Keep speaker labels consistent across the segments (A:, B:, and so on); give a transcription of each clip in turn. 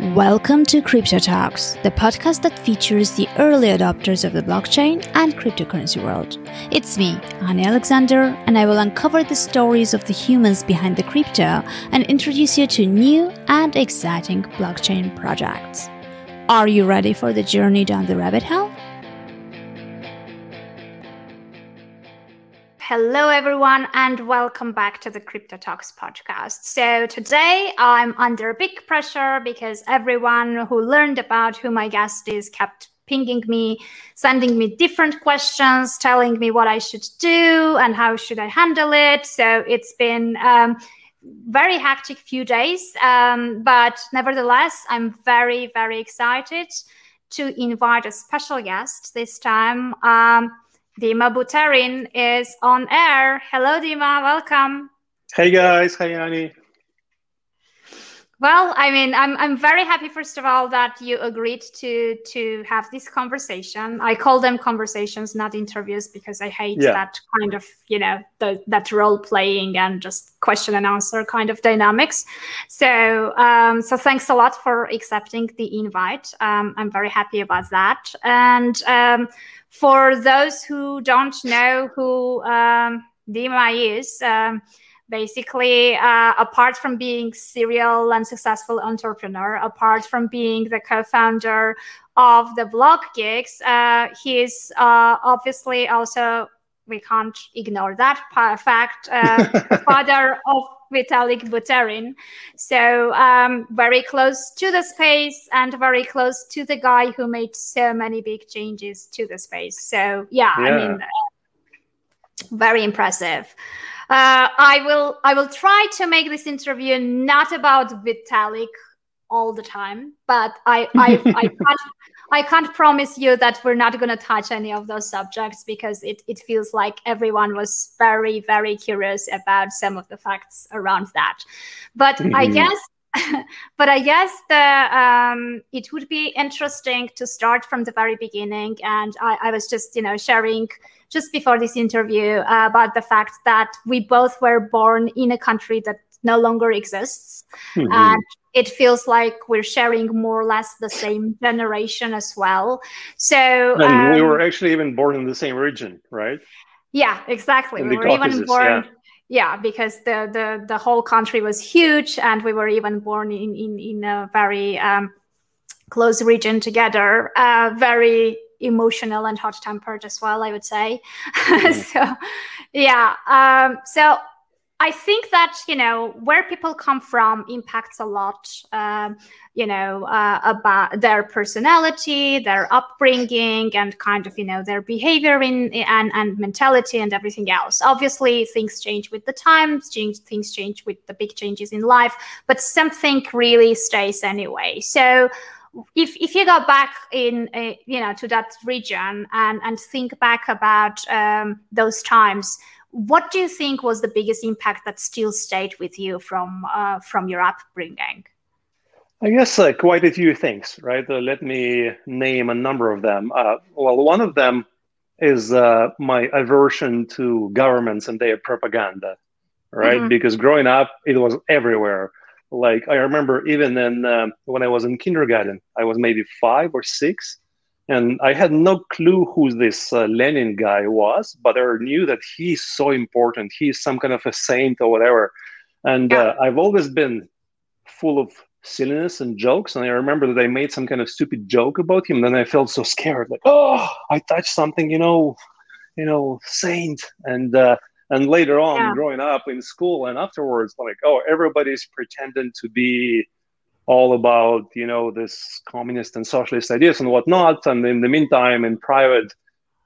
A: Welcome to Crypto Talks, the podcast that features the early adopters of the blockchain and cryptocurrency world. It's me, Annie Alexander, and I will uncover the stories of the humans behind the crypto and introduce you to new and exciting blockchain projects. Are you ready for the journey down the rabbit hole? Hello, everyone, and welcome back to the Crypto Talks podcast. So, today I'm under big pressure because everyone who learned about who my guest is kept pinging me, sending me different questions, telling me what I should do and how should I handle it. So, it's been um, very hectic few days, um, but nevertheless, I'm very, very excited to invite a special guest this time. Um, Dima Buterin is on air. Hello, Dima. Welcome.
B: Hey, guys. Hi, Annie.
A: Well, I mean, I'm I'm very happy first of all that you agreed to to have this conversation. I call them conversations, not interviews, because I hate yeah. that kind of you know the, that role playing and just question and answer kind of dynamics. So um, so thanks a lot for accepting the invite. Um, I'm very happy about that. And um, for those who don't know who um, Dima is, um, basically, uh, apart from being serial and successful entrepreneur, apart from being the co-founder of the blog gigs, uh, he's uh, obviously also we can't ignore that fact. Uh, father of Vitalik Buterin. So um, very close to the space and very close to the guy who made so many big changes to the space. So yeah, yeah. I mean, uh, very impressive. Uh, I will I will try to make this interview not about Vitalik all the time, but I I, I I can't promise you that we're not going to touch any of those subjects because it, it feels like everyone was very, very curious about some of the facts around that. But mm-hmm. I guess but I guess the um, it would be interesting to start from the very beginning. And I, I was just, you know, sharing just before this interview uh, about the fact that we both were born in a country that no longer exists, mm-hmm. and it feels like we're sharing more or less the same generation as well. So
B: um, we were actually even born in the same region, right?
A: Yeah, exactly. In we were even born. Yeah. yeah. because the, the the whole country was huge, and we were even born in in in a very um, close region together. Uh, very emotional and hot tempered as well, I would say. Mm. so, yeah. Um, so I think that you know where people come from impacts a lot. Um, you know uh, about their personality, their upbringing, and kind of you know their behavior in and and mentality and everything else. Obviously, things change with the times. Change things change with the big changes in life, but something really stays anyway. So if if you go back in uh, you know to that region and and think back about um, those times what do you think was the biggest impact that still stayed with you from uh, from your upbringing?
B: I guess uh, quite a few things, right? Uh, let me name a number of them. Uh, well, one of them is uh, my aversion to governments and their propaganda, right? Mm-hmm. Because growing up, it was everywhere. Like I remember, even in uh, when I was in kindergarten, I was maybe five or six and I had no clue who this uh, Lenin guy was, but I knew that he's so important. He's some kind of a saint or whatever. And yeah. uh, I've always been full of silliness and jokes. And I remember that I made some kind of stupid joke about him. Then I felt so scared, like, oh, I touched something, you know, you know, saint. And uh, and later on, yeah. growing up in school and afterwards, like, oh, everybody's pretending to be all about you know this communist and socialist ideas and whatnot. And in the meantime in private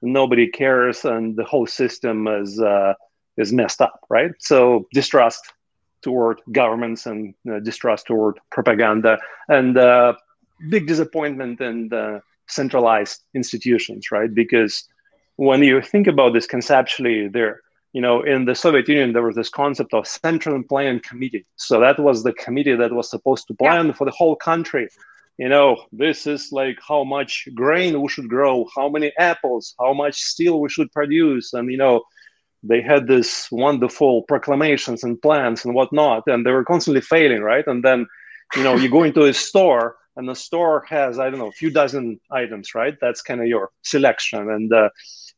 B: nobody cares and the whole system is uh, is messed up right? So distrust toward governments and uh, distrust toward propaganda and uh, big disappointment in the centralized institutions right? Because when you think about this conceptually there you know, in the Soviet Union, there was this concept of Central Planning Committee. So that was the committee that was supposed to plan yeah. for the whole country. You know, this is like how much grain we should grow, how many apples, how much steel we should produce. And, you know, they had this wonderful proclamations and plans and whatnot, and they were constantly failing, right? And then you know, you go into a store and the store has I don't know a few dozen items, right? That's kind of your selection. And uh,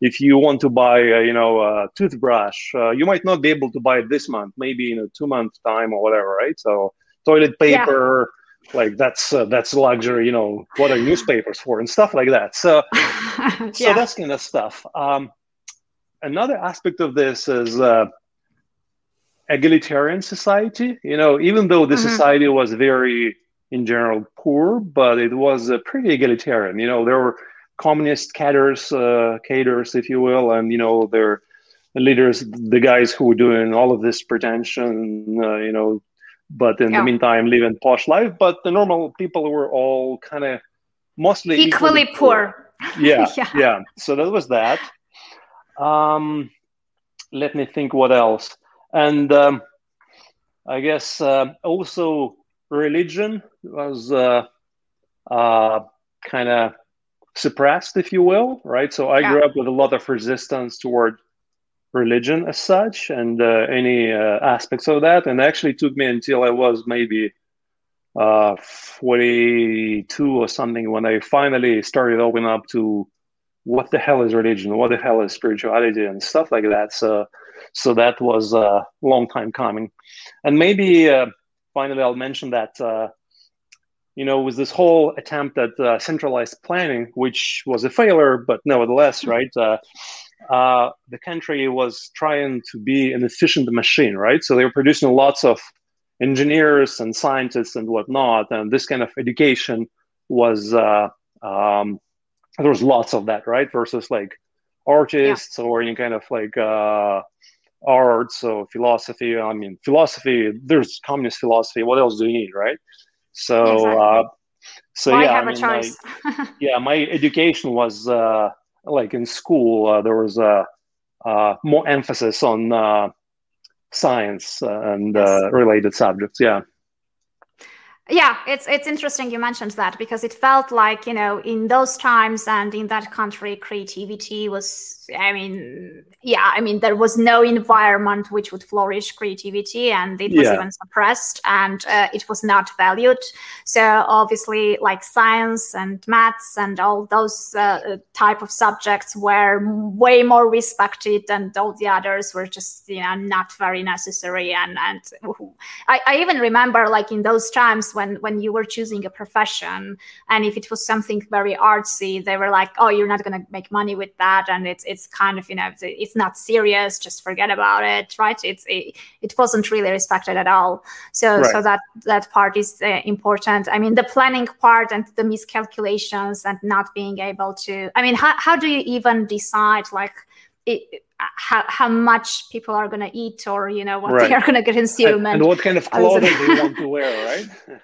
B: if you want to buy, uh, you know, a toothbrush, uh, you might not be able to buy it this month, maybe in a two month time or whatever, right? So toilet paper. Yeah like that's uh, that's luxury you know what are newspapers for and stuff like that so yeah. so that's kind of stuff um, another aspect of this is uh, egalitarian society you know even though the mm-hmm. society was very in general poor but it was uh, pretty egalitarian you know there were communist cadres uh, cadres if you will and you know their leaders the guys who were doing all of this pretension uh, you know but in yeah. the meantime living posh life. But the normal people were all kind of mostly
A: equally, equally poor,
B: poor. Yeah, yeah, yeah. So that was that. Um let me think what else. And um, i guess uh, also religion was uh, uh, kind of suppressed if you will right so i yeah. grew up with a lot of resistance toward religion as such and uh, any uh, aspects of that. And actually took me until I was maybe uh, 42 or something when I finally started opening up to what the hell is religion, what the hell is spirituality, and stuff like that. So, so that was a long time coming. And maybe uh, finally I'll mention that. Uh, you know, with this whole attempt at uh, centralized planning, which was a failure, but nevertheless, right? uh, the country was trying to be an efficient machine, right? So they were producing lots of engineers and scientists and whatnot, and this kind of education was uh, um, there was lots of that, right? Versus like artists yeah. or any kind of like uh, arts or philosophy. I mean, philosophy. There's communist philosophy. What else do you need, right? So, exactly. uh, so
A: Why
B: yeah,
A: have I mean, a choice?
B: my, yeah, my education was uh, like in school, uh, there was a uh, more emphasis on uh, science and yes. related subjects. Yeah
A: yeah it's it's interesting you mentioned that because it felt like you know in those times and in that country creativity was i mean yeah i mean there was no environment which would flourish creativity and it was yeah. even suppressed and uh, it was not valued so obviously like science and maths and all those uh, type of subjects were way more respected and all the others were just you know not very necessary and and I, I even remember like in those times when when you were choosing a profession and if it was something very artsy they were like oh you're not going to make money with that and it's it's kind of you know it's not serious just forget about it right? It's it, it wasn't really respected at all. So right. so that that part is uh, important. I mean the planning part and the miscalculations and not being able to i mean how, how do you even decide like it, how, how much people are going to eat or you know what right. they are going to consume
B: and, and, what kind of clothing they want to wear right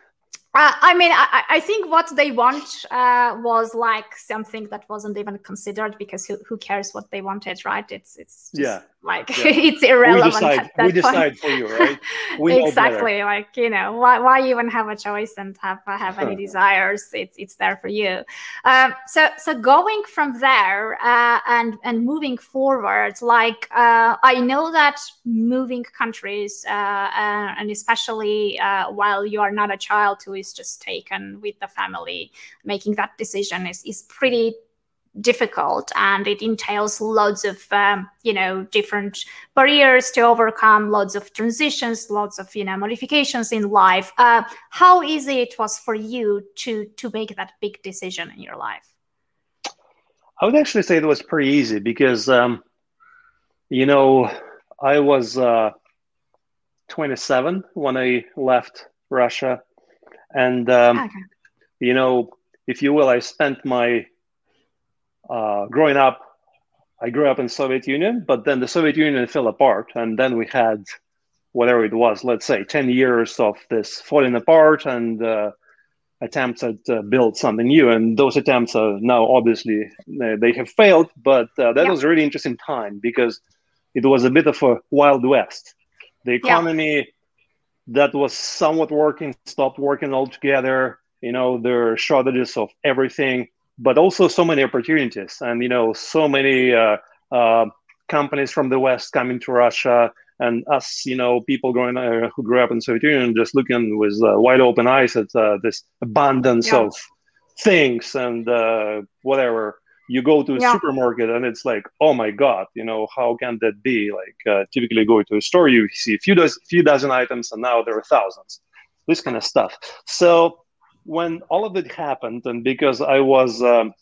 A: Uh, I mean, I, I, think what they want uh, was like something that wasn't even considered because who, who cares what they wanted, right? It's it's
B: yeah
A: like yeah. it's irrelevant.
B: We decide, we decide for you, right?
A: exactly. Like you know, why, why even have a choice and have have any desires? It's it's there for you. Um, so so going from there uh, and and moving forward, like uh, I know that moving countries uh, uh and especially uh, while you are not a child who is just taken with the family, making that decision is is pretty difficult and it entails lots of um, you know different barriers to overcome lots of transitions lots of you know modifications in life. Uh, how easy it was for you to to make that big decision in your life?
B: I would actually say it was pretty easy because um, you know i was uh, 27 when i left russia. And um, okay. you know if you will i spent my uh, growing up, I grew up in Soviet Union, but then the Soviet Union fell apart, and then we had whatever it was, let's say, ten years of this falling apart and uh, attempts at uh, build something new. And those attempts are now obviously uh, they have failed, but uh, that yeah. was a really interesting time because it was a bit of a wild west. The economy yeah. that was somewhat working stopped working altogether. You know, there are shortages of everything but also so many opportunities and you know so many uh, uh, companies from the west coming to russia and us, you know, people growing uh, who grew up in Soviet Union, just looking with uh, wide open eyes at uh, this abundance yeah. of things and uh, whatever. You go to a yeah. supermarket and it's like, oh my god, you know, how can that be? Like, uh, typically go to a store, you see a few dozen, few dozen items, and now there are thousands. This kind of stuff. So when all of it happened, and because I was um,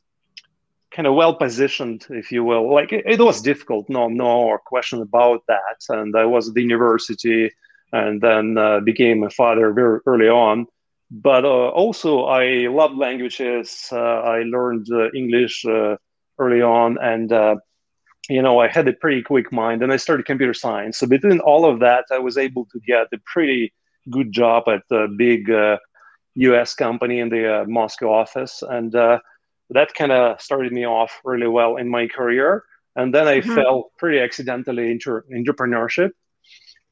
B: kind of well positioned, if you will. Like it, it, was difficult, no, no question about that. And I was at the university, and then uh, became a father very early on. But uh, also, I loved languages. Uh, I learned uh, English uh, early on, and uh, you know, I had a pretty quick mind, and I started computer science. So between all of that, I was able to get a pretty good job at a big U.S. company in the Moscow office, and that kind of started me off really well in my career. And then I mm-hmm. fell pretty accidentally into entrepreneurship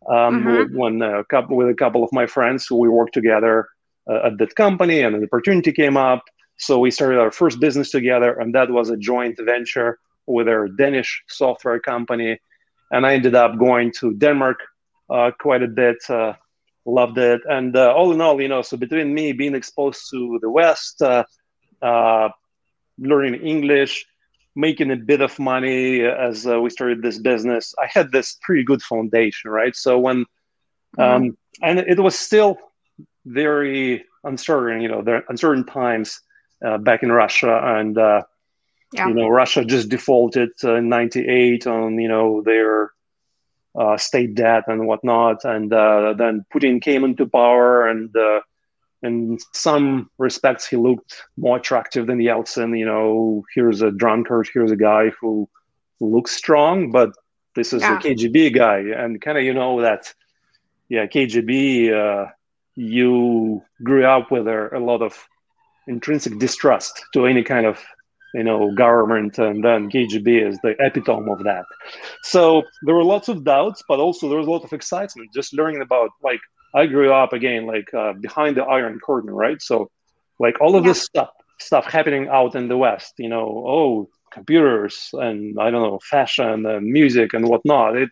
B: um, mm-hmm. with, when a couple with a couple of my friends who we worked together uh, at that company, and an opportunity came up. So we started our first business together, and that was a joint venture with our Danish software company. And I ended up going to Denmark uh, quite a bit. Uh, loved it, and uh, all in all, you know, so between me being exposed to the West, uh, uh, learning English, making a bit of money as uh, we started this business. I had this pretty good foundation, right? So when, mm-hmm. um, and it was still very uncertain, you know, there uncertain times uh, back in Russia, and uh, yeah. you know, Russia just defaulted uh, in '98 on you know their uh, state debt and whatnot, and uh, then Putin came into power and in some respects he looked more attractive than Yeltsin. You know, here's a drunkard, here's a guy who looks strong, but this is yeah. a KGB guy, and kind of you know that, yeah, KGB. Uh, you grew up with a, a lot of intrinsic distrust to any kind of you know government and then kgb is the epitome of that so there were lots of doubts but also there was a lot of excitement just learning about like I grew up again like uh, behind the Iron Curtain, right? So like all of yeah. this stuff stuff happening out in the West, you know, oh computers and I don't know fashion and music and whatnot. It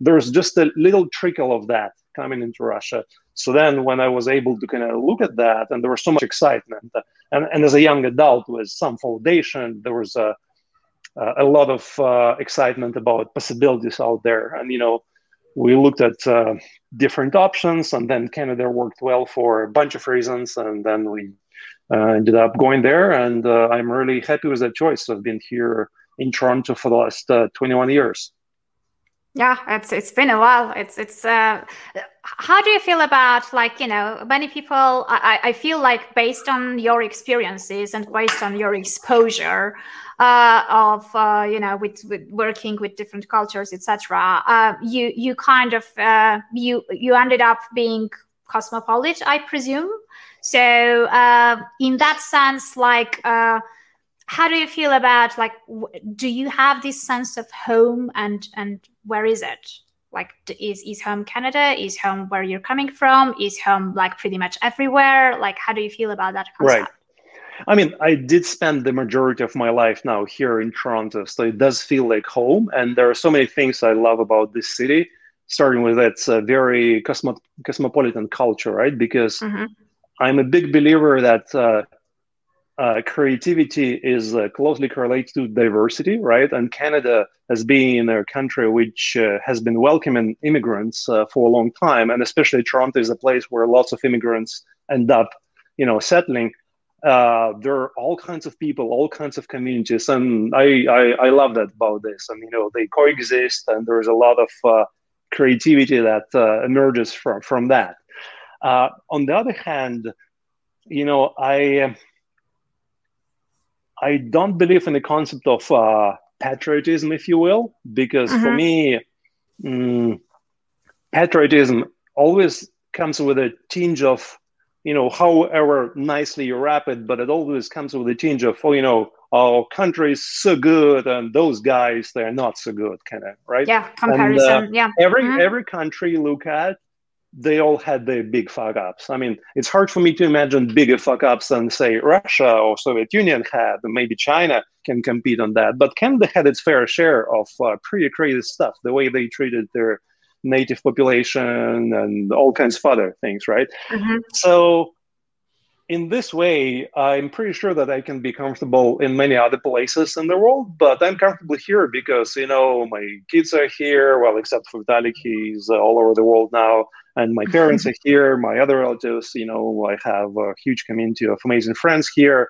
B: there's just a little trickle of that coming into Russia. So then when I was able to kind of look at that and there was so much excitement and, and as a young adult with some foundation, there was a, a lot of uh, excitement about possibilities out there. And, you know, we looked at uh, different options, and then Canada worked well for a bunch of reasons, and then we uh, ended up going there. And uh, I'm really happy with that choice. I've been here in Toronto for the last uh, 21 years.
A: Yeah, it's it's been a while. It's it's. Uh, how do you feel about like you know many people? I I feel like based on your experiences and based on your exposure, uh, of uh, you know with, with, working with different cultures etc uh, you you kind of uh, you you ended up being cosmopolitan i presume so uh, in that sense like uh, how do you feel about like do you have this sense of home and and where is it like is is home canada is home where you're coming from is home like pretty much everywhere like how do you feel about that concept?
B: right I mean, I did spend the majority of my life now here in Toronto, so it does feel like home. And there are so many things I love about this city, starting with its uh, very cosmo- cosmopolitan culture, right? Because mm-hmm. I'm a big believer that uh, uh, creativity is uh, closely correlated to diversity, right? And Canada has been a country which uh, has been welcoming immigrants uh, for a long time, and especially Toronto is a place where lots of immigrants end up, you know, settling uh, there are all kinds of people, all kinds of communities, and I, I, I love that about this. And you know, they coexist, and there's a lot of uh, creativity that emerges from from that. On the other hand, you know, I I don't believe in the concept of uh, patriotism, if you will, because for mm-hmm. me, mm, patriotism always comes with a tinge of you know, however nicely you wrap it, but it always comes with a tinge of, oh, you know, our country is so good and those guys they're not so good, kind of right.
A: Yeah, comparison. And, uh, yeah.
B: Every mm-hmm. every country you look at, they all had their big fuck ups. I mean, it's hard for me to imagine bigger fuck ups than say Russia or Soviet Union had, and maybe China can compete on that. But Canada had its fair share of uh, pretty crazy stuff. The way they treated their native population and all kinds of other things, right? Mm-hmm. So in this way, I'm pretty sure that I can be comfortable in many other places in the world, but I'm comfortable here because, you know, my kids are here, well, except for Vitalik, he's uh, all over the world now, and my parents are here, my other relatives, you know, I have a huge community of amazing friends here.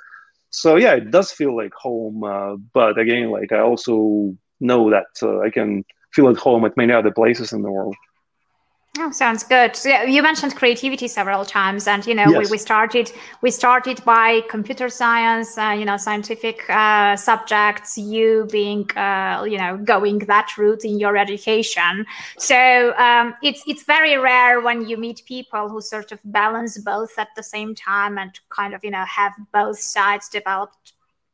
B: So, yeah, it does feel like home, uh, but again, like I also know that uh, I can feel at home at many other places in the world.
A: Oh, sounds good. So you mentioned creativity several times, and you know yes. we, we started we started by computer science, uh, you know, scientific uh, subjects. You being uh, you know going that route in your education. So um, it's it's very rare when you meet people who sort of balance both at the same time and kind of you know have both sides developed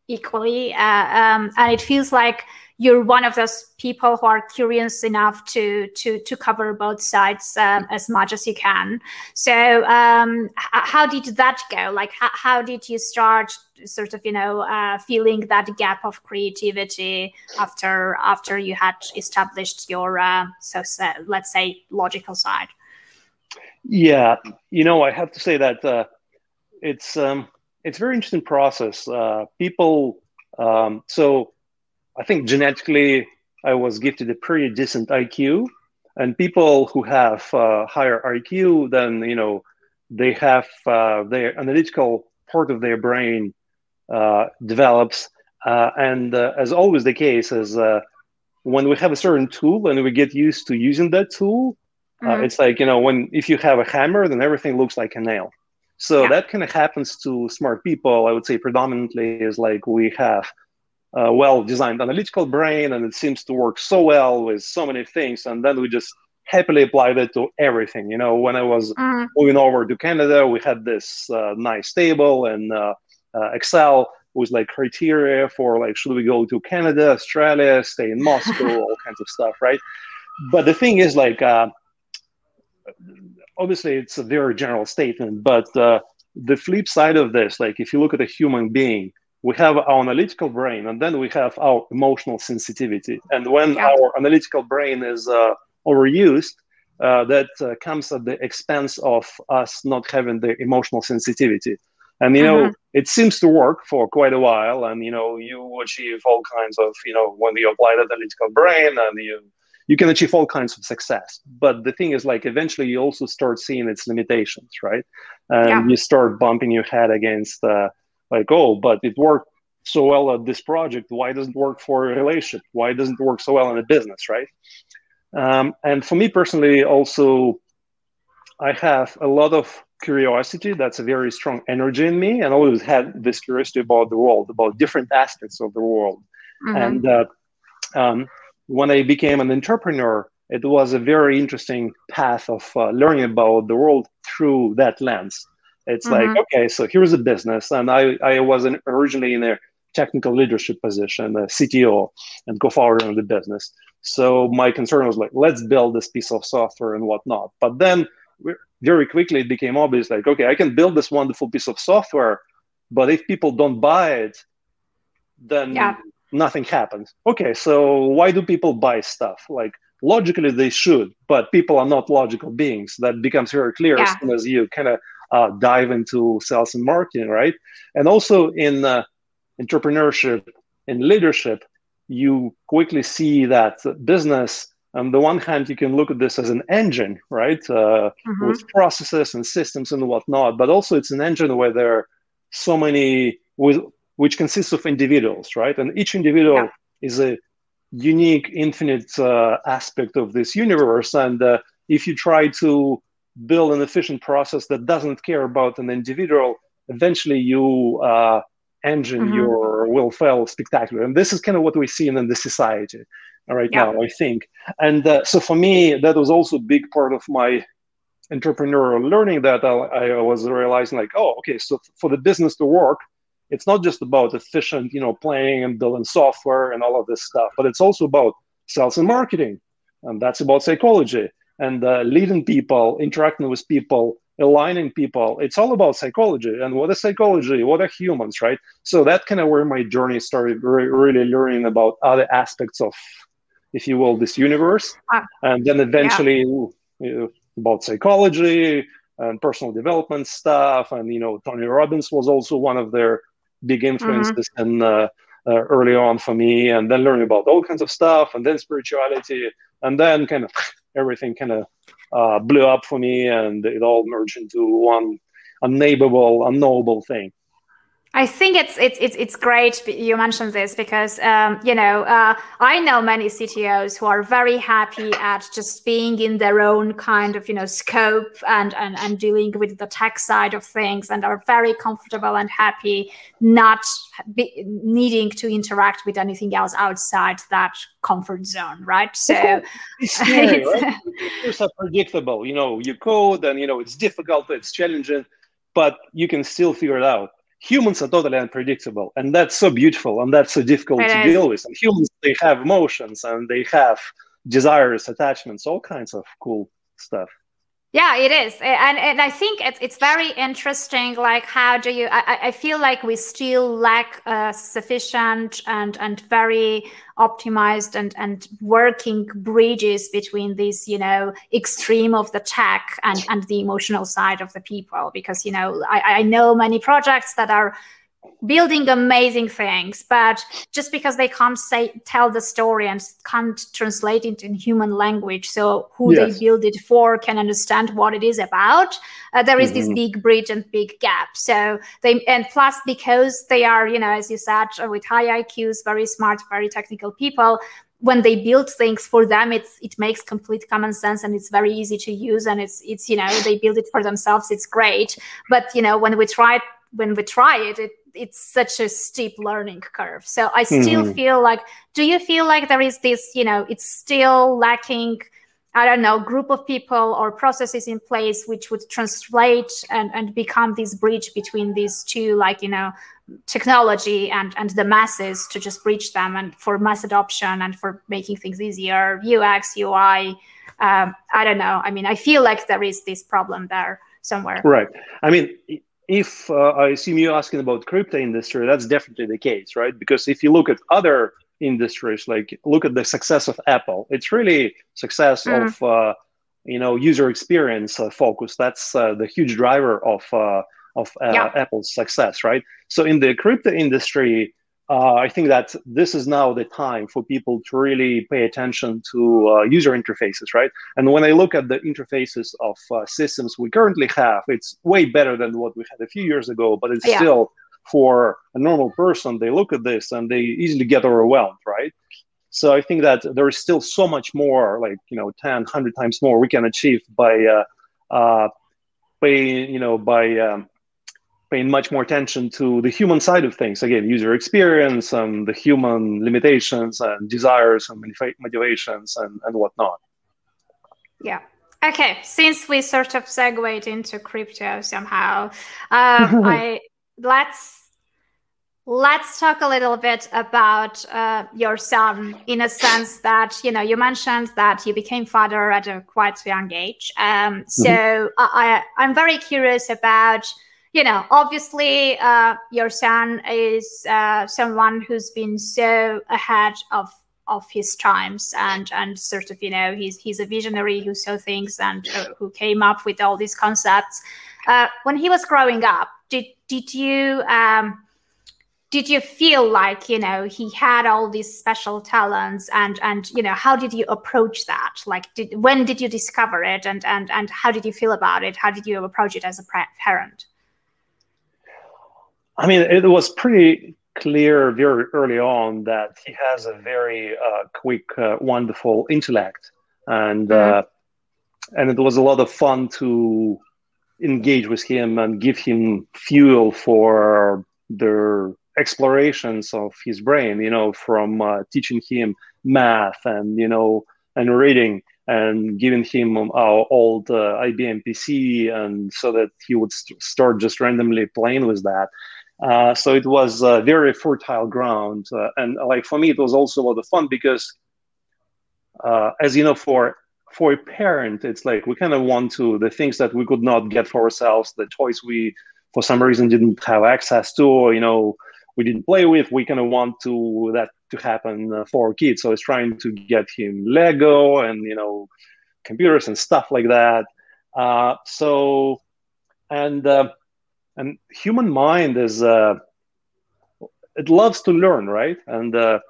A: equally. Uh, um, and it feels like you're one of those people who are curious enough to to to cover both sides um, as much as you can. So um, h- how did that go? Like h- how did you start sort of you know uh, feeling that gap of creativity after after you had established your uh, so let's say logical side?
B: Yeah, you know I have to say that uh, it's um, it's a very interesting process. Uh, people um, so I think genetically I was gifted a pretty decent IQ, and people who have uh, higher IQ, then you know they have uh, their analytical part of their brain uh, develops, uh, and uh, as always the case is uh, when we have a certain tool and we get used to using that tool, mm-hmm. it's like you know when if you have a hammer, then everything looks like a nail. So yeah. that kind of happens to smart people. I would say predominantly is like we have uh, well designed analytical brain and it seems to work so well with so many things and then we just happily applied it to everything you know when i was mm. moving over to canada we had this uh, nice table and uh, uh, excel with like criteria for like should we go to canada australia stay in moscow all kinds of stuff right but the thing is like uh, obviously it's a very general statement but uh, the flip side of this like if you look at a human being we have our analytical brain and then we have our emotional sensitivity and when yeah. our analytical brain is uh, overused uh, that uh, comes at the expense of us not having the emotional sensitivity and you know mm-hmm. it seems to work for quite a while and you know you achieve all kinds of you know when you apply the analytical brain and you you can achieve all kinds of success but the thing is like eventually you also start seeing its limitations right and yeah. you start bumping your head against uh, like oh but it worked so well at this project. Why doesn't it work for a relationship? Why doesn't it work so well in a business right? Um, and for me personally also i have a lot of curiosity. That's a very strong energy in me. And always had this curiosity about the world about different aspects of the world. Mm-hmm. and uh, um, when i became an entrepreneur it was a very interesting path of uh, learning about the world through that lens it's mm-hmm. like, okay, so here's a business. And I, I was an, originally in a technical leadership position, a CTO and co-founder of the business. So my concern was like, let's build this piece of software and whatnot. But then very quickly it became obvious like, okay, I can build this wonderful piece of software, but if people don't buy it, then yeah. nothing happens. Okay, so why do people buy stuff? Like logically they should, but people are not logical beings. That becomes very clear yeah. as soon as you kind of uh, dive into sales and marketing, right? And also in uh, entrepreneurship and leadership, you quickly see that business on the one hand you can look at this as an engine right uh, mm-hmm. with processes and systems and whatnot but also it's an engine where there are so many with, which consists of individuals right and each individual yeah. is a unique infinite uh, aspect of this universe and uh, if you try to build an efficient process that doesn't care about an individual, eventually you uh, engine mm-hmm. your will fail spectacular. And this is kind of what we see in, the society right yeah. now, I think. And uh, so for me, that was also a big part of my entrepreneurial learning that I, I was realizing like, oh, okay, so for the business to work, it's not just about efficient, you know, playing and building software and all of this stuff, but it's also about sales and marketing. And that's about psychology and uh, leading people, interacting with people, aligning people. It's all about psychology. And what is psychology? What are humans, right? So that kind of where my journey started, re- really learning about other aspects of if you will, this universe, ah. and then eventually yeah. you know, about psychology and personal development stuff. And you know, Tony Robbins was also one of their big influences mm-hmm. and uh, uh, early on for me. And then learning about all kinds of stuff, and then spirituality, and then kind of everything kind of uh, blew up for me, and it all merged into one unnamable, unknowable thing.
A: I think it's it's it's it's great you mentioned this because um, you know uh, I know many CTOs who are very happy at just being in their own kind of you know scope and and and dealing with the tech side of things and are very comfortable and happy not be, needing to interact with anything else outside that comfort zone, right? So
B: it's, scary, right? it's predictable. You know, you code and you know it's difficult, it's challenging, but you can still figure it out humans are totally unpredictable and that's so beautiful and that's so difficult to deal with. And humans they have emotions and they have desires attachments all kinds of cool stuff
A: yeah, it is, and and I think it's it's very interesting. Like, how do you? I, I feel like we still lack uh, sufficient and and very optimized and and working bridges between this, you know, extreme of the tech and and the emotional side of the people. Because you know, I, I know many projects that are building amazing things but just because they can't say tell the story and can't translate it in human language so who yes. they build it for can understand what it is about uh, there is mm-hmm. this big bridge and big gap so they and plus because they are you know as you said uh, with high iqs very smart very technical people when they build things for them it's it makes complete common sense and it's very easy to use and it's it's you know they build it for themselves it's great but you know when we try when we try it, it it's such a steep learning curve. So I still mm. feel like, do you feel like there is this, you know, it's still lacking, I don't know, group of people or processes in place which would translate and, and become this bridge between these two, like, you know, technology and, and the masses to just bridge them and for mass adoption and for making things easier, UX, UI. Um, I don't know. I mean, I feel like there is this problem there somewhere.
B: Right. I mean, if uh, I assume you're asking about crypto industry, that's definitely the case, right? Because if you look at other industries, like look at the success of Apple, it's really success mm. of uh, you know user experience uh, focus. That's uh, the huge driver of uh, of uh, yeah. Apple's success, right? So in the crypto industry, uh, I think that this is now the time for people to really pay attention to uh, user interfaces, right? And when I look at the interfaces of uh, systems we currently have, it's way better than what we had a few years ago, but it's yeah. still for a normal person, they look at this and they easily get overwhelmed, right? So I think that there is still so much more, like, you know, 10, 100 times more we can achieve by, uh, uh, by you know, by, um, paying much more attention to the human side of things. Again user experience and the human limitations and desires and motivations and, and whatnot.
A: Yeah. Okay since we sort of segued into crypto somehow um, i let's let's talk a little bit about uh, your son in a sense that you know you mentioned that you became father at a quite young age. Um, so mm-hmm. I, i'm very curious about you know, obviously, uh, your son is uh, someone who's been so ahead of of his times and and sort of you know he's he's a visionary who saw things and uh, who came up with all these concepts. Uh, when he was growing up did did you um, did you feel like you know he had all these special talents and and you know how did you approach that? Like did, when did you discover it and and and how did you feel about it? How did you approach it as a parent
B: I mean, it was pretty clear very early on that he has a very uh, quick, uh, wonderful intellect, and mm-hmm. uh, and it was a lot of fun to engage with him and give him fuel for the explorations of his brain. You know, from uh, teaching him math and you know and reading and giving him our old uh, IBM PC, and so that he would st- start just randomly playing with that uh, so it was a very fertile ground, uh, and like for me, it was also a lot of fun because, uh, as you know, for for a parent, it's like we kind of want to the things that we could not get for ourselves, the toys we for some reason didn't have access to, or you know, we didn't play with. We kind of want to that to happen uh, for our kids. So it's trying to get him Lego and you know computers and stuff like that. Uh, so and uh, and human mind is uh, it loves to learn, right? And uh,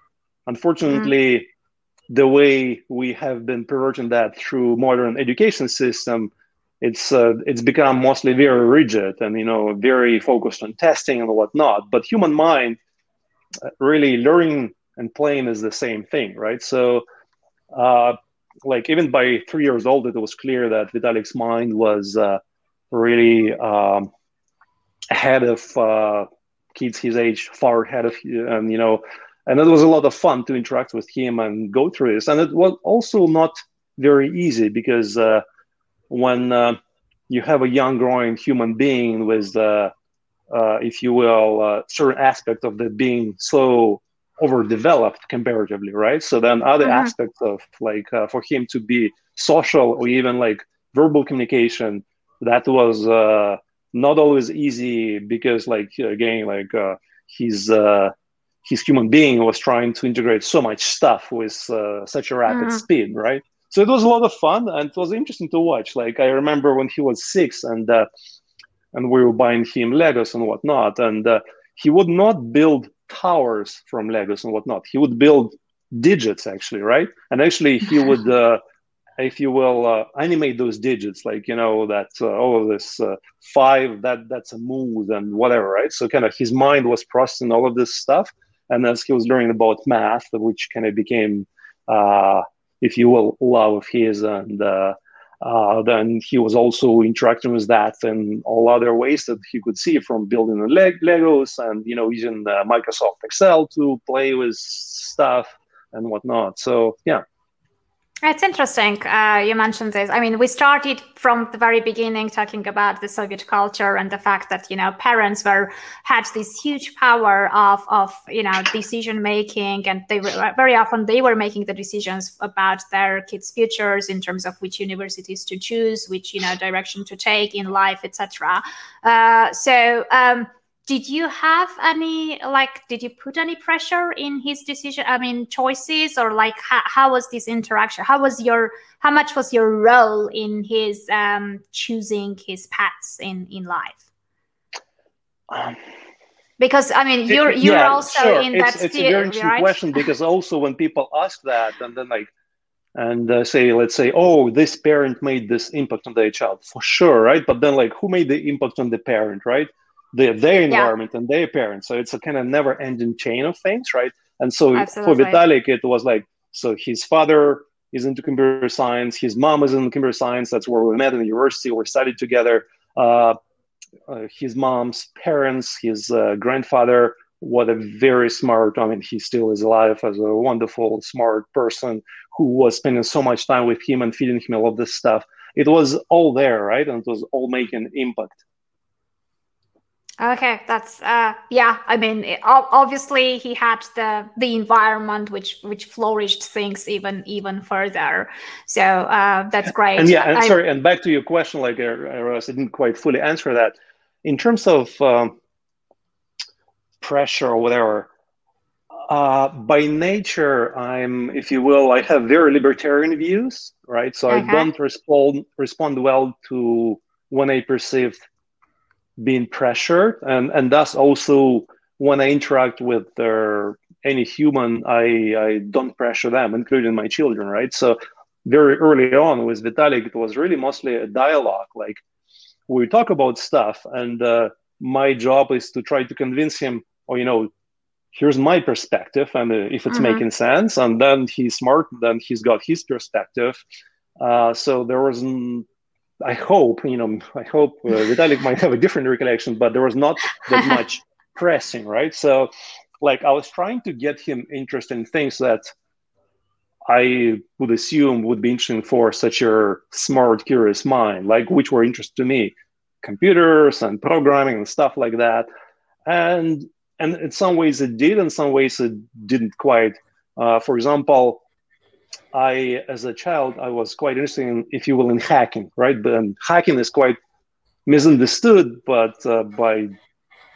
B: unfortunately, mm-hmm. the way we have been perverting that through modern education system, it's uh, it's become mostly very rigid and you know very focused on testing and whatnot. But human mind, uh, really learning and playing is the same thing, right? So. Uh, like even by three years old, it was clear that Vitalik's mind was uh, really um, ahead of uh, kids his age, far ahead of and you know, and it was a lot of fun to interact with him and go through this. And it was also not very easy because uh, when uh, you have a young growing human being with, uh, uh, if you will, uh, certain aspect of the being so overdeveloped comparatively, right? So then other mm-hmm. aspects of like for him to be social or even like verbal communication, that was not always easy because like again like uh, his uh, his human being was trying to integrate so much stuff with uh, such a rapid mm-hmm. speed right? So it was a lot of fun and it was interesting to watch. Like i remember when he was six and uh, and we were buying him legos and whatnot and uh, he would not build towers from legos and whatnot. He would build digits actually right? And actually he would uh, if you will uh, animate those digits like you know that uh, of this uh, five that that's a move and whatever right? So kind of his mind was processing all of this stuff and as he was learning about math which kind of became uh, if you will love of his and uh, uh, then he was also interacting with that and all other ways that he could see from building leg- legos and you know using microsoft excel to play with stuff and whatnot. So yeah
A: it's interesting uh, you mentioned this. I mean, we started from the very beginning talking about the Soviet culture and the fact that you know parents were had this huge power of of you know decision making, and they were very often they were making the decisions about their kids' futures in terms of which universities to choose, which you know direction to take in life, etc. Uh, so. Um, did you have any like did you put any pressure in his decision i mean choices or like how, how was this interaction how was your how much was your role in his um, choosing his paths in in life um, because i mean you're you're yeah, also sure. in
B: it's,
A: that
B: it's a very interesting right? question because also when people ask that and then like and uh, say let's say oh this parent made this impact on their child for sure right but then like who made the impact on the parent right their, their environment yeah. and their parents. So it's a kind of never ending chain of things, right? And so Absolutely. for Vitalik, it was like, so his father is into computer science, his mom is in computer science. That's where we met in the university. We studied together. Uh, uh, his mom's parents, his uh, grandfather, was a very smart, I mean, he still is alive as a wonderful, smart person who was spending so much time with him and feeding him all of this stuff. It was all there, right? And it was all making impact.
A: Okay, that's uh, yeah. I mean, it, obviously he had the the environment which which flourished things even even further. So uh, that's great.
B: And yeah, and I, sorry, and back to your question, like uh, I didn't quite fully answer that. In terms of um, pressure or whatever, uh, by nature, I'm, if you will, I have very libertarian views, right? So I don't respond respond well to when I perceive being pressured. And and thus also when i interact with uh, any human i i don't pressure them including my children right? So very early on with vitalik it was really mostly a dialogue. Like we talk about stuff and uh, my job is to try to convince him or oh, you know here's my perspective and uh, if it's mm-hmm. making sense. And then he's smart then he's got his perspective. Uh, so there was I hope, you know, I hope uh, Vitalik might have a different recollection, but there was not that much pressing, right? So, like, I was trying to get him interested in things that I would assume would be interesting for such a smart, curious mind, like which were interesting to me, computers and programming and stuff like that. And and in some ways it did, in some ways it didn't quite. Uh, for example, I, as a child, I was quite interested in, if you will, in hacking, right? But hacking is quite misunderstood, but uh, by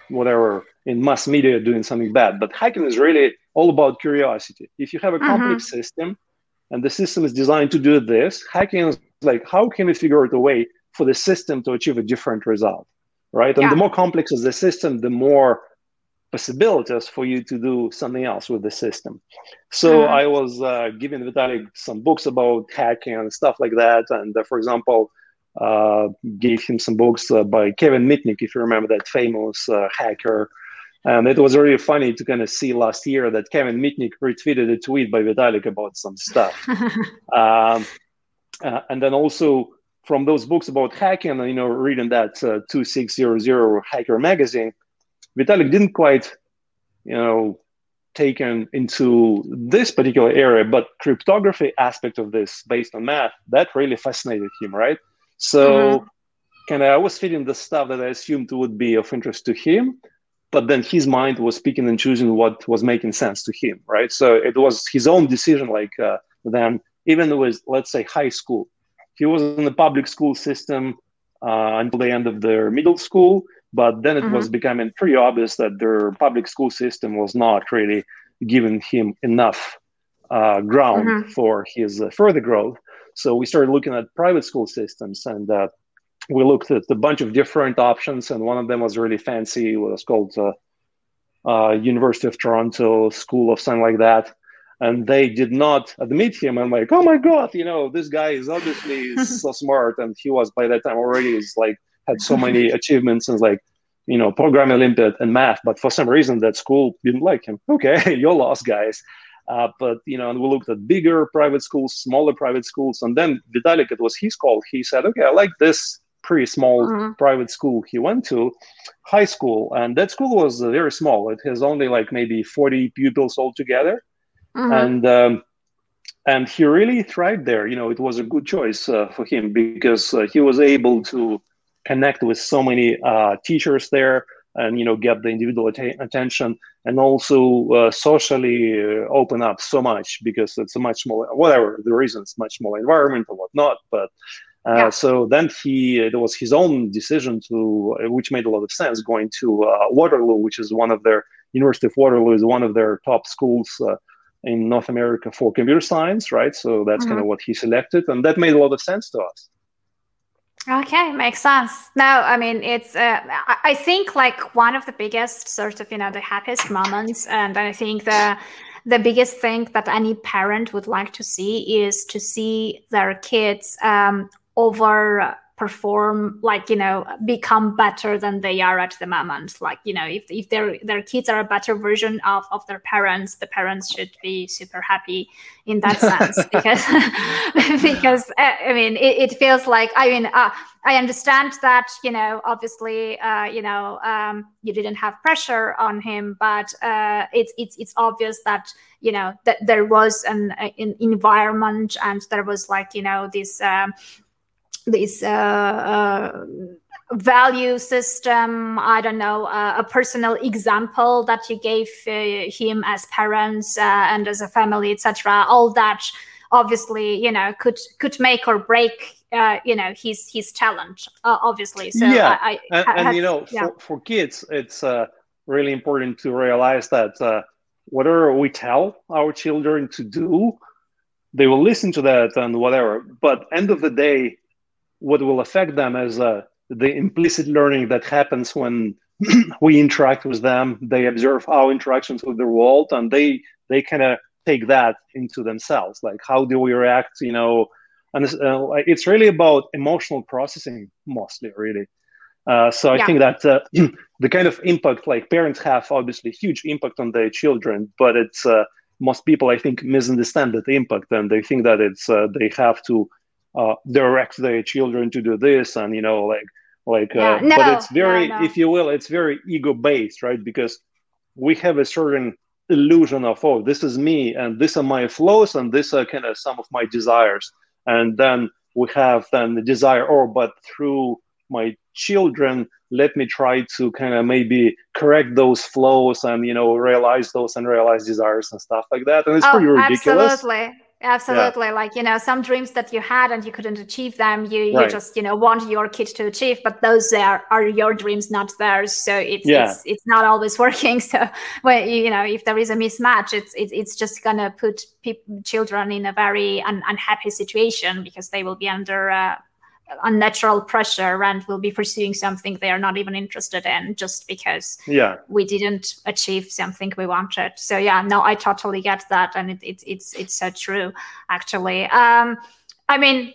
B: whatever in mass media doing something bad. But hacking is really all about curiosity. If you have a complex mm-hmm. system and the system is designed to do this, hacking is like how can we figure out a way for the system to achieve a different result, right? And yeah. the more complex is the system, the more possibilities for you to do something else with the system. So uh-huh. I was uh, giving Vitalik some books about hacking and stuff like that. And uh, for example, uh, gave him some books uh, by Kevin Mitnick, if you remember that famous uh, hacker. And it was really funny to kind of see last year that Kevin Mitnick retweeted a tweet by Vitalik about some stuff. um, uh, and then also from those books about hacking, you know, reading that 2600 Hacker magazine, Vitalik didn't quite, you know, taken into this particular area, but cryptography aspect of this based on math, that really fascinated him, right? So mm-hmm. kind of I was feeding the stuff that I assumed would be of interest to him, but then his mind was picking and choosing what was making sense to him, right? So it was his own decision, like uh, then even with let's say high school, he was in the public school system uh, until the end of their middle school but then it mm-hmm. was becoming pretty obvious that their public school system was not really giving him enough uh, ground mm-hmm. for his uh, further growth. So we started looking at private school systems and uh, we looked at a bunch of different options. And one of them was really fancy. It was called uh, uh, University of Toronto School of something like that. And they did not admit him. I'm like, oh my God, you know, this guy is obviously so smart. And he was by that time already is like had so many achievements and like you know programming olympiad and math but for some reason that school didn't like him. Okay you're lost guys. Uh, but you know and we looked at bigger private schools smaller private schools and then vitalik it was his call. He said okay i like this pretty small mm-hmm. private school he went to high school. And that school was uh, very small. It has only like maybe 40 pupils altogether. Mm-hmm. and um, and he really thrived there. You know it was a good choice uh, for him because uh, he was able to connect with so many uh, teachers there and you know get the individual att- attention and also uh, socially uh, open up so much because it's a much smaller whatever the reasons much smaller environment or whatnot but uh, yeah. so then he it was his own decision to uh, which made a lot of sense going to uh, waterloo which is one of their university of waterloo is one of their top schools in north america for computer science right so that's mm-hmm. kind of what he selected and that made a lot of sense to us
A: Okay, makes sense. No, I mean it's. Uh, I think like one of the biggest sort of you know the happiest moments, and I think the the biggest thing that any parent would like to see is to see their kids um, over perform like you know become better than they are at the moment. Like you know if, if their their kids are a better version of of their parents the parents should be super happy in that sense. Because because uh, i mean it, it, feels like i mean uh, i understand that you know obviously uh, you know um, you didn't have pressure on him but uh, it's it's it's obvious that you know that there was an, an environment and there was like you know this um, this uh, uh, value system i don't know uh, a personal example that you gave uh, him as parents uh, and as a family etc all that obviously you know could could make or break uh, you know his his talent obviously. So
B: yeah. I, I, and, and you know yeah. for, for kids it's really important to realize that whatever we tell our children to do they will listen to that and whatever. But end of the day what will affect them is uh, the implicit learning that happens when we interact with them. They observe our interactions with the world, and they they kind of take that into themselves. Like, how do we react? You know, and it's, uh, it's really about emotional processing mostly, really. Uh, so I yeah. think that uh, the kind of impact, like parents have, obviously huge impact on their children, but it's uh, most people I think misunderstand that impact, and they think that it's uh, they have to uh, direct their children to do this and you know like like yeah, uh, no, but it's very no, no. if you will it's very ego based right? Because we have a certain illusion of oh this is me and these are my flaws and these are kind of some of my desires. And then we have then the desire oh but through my children let me try to kind of maybe correct those flows and you know realize those and realize desires and stuff like that. And it's oh, pretty ridiculous.
A: absolutely absolutely yeah. like you know some dreams that you had and you couldn't achieve them you, right. you just you know want your kid to achieve but those are, are your dreams not theirs so it's, yeah. it's it's not always working so when you know if there is a mismatch it's it's, it's just gonna put people, children in a very un, unhappy situation because they will be under uh, unnatural pressure and will be pursuing something they are not even interested in just because
B: yeah.
A: we didn't achieve something we wanted. So yeah no i totally get that and it, it it's it's so true actually. Um i mean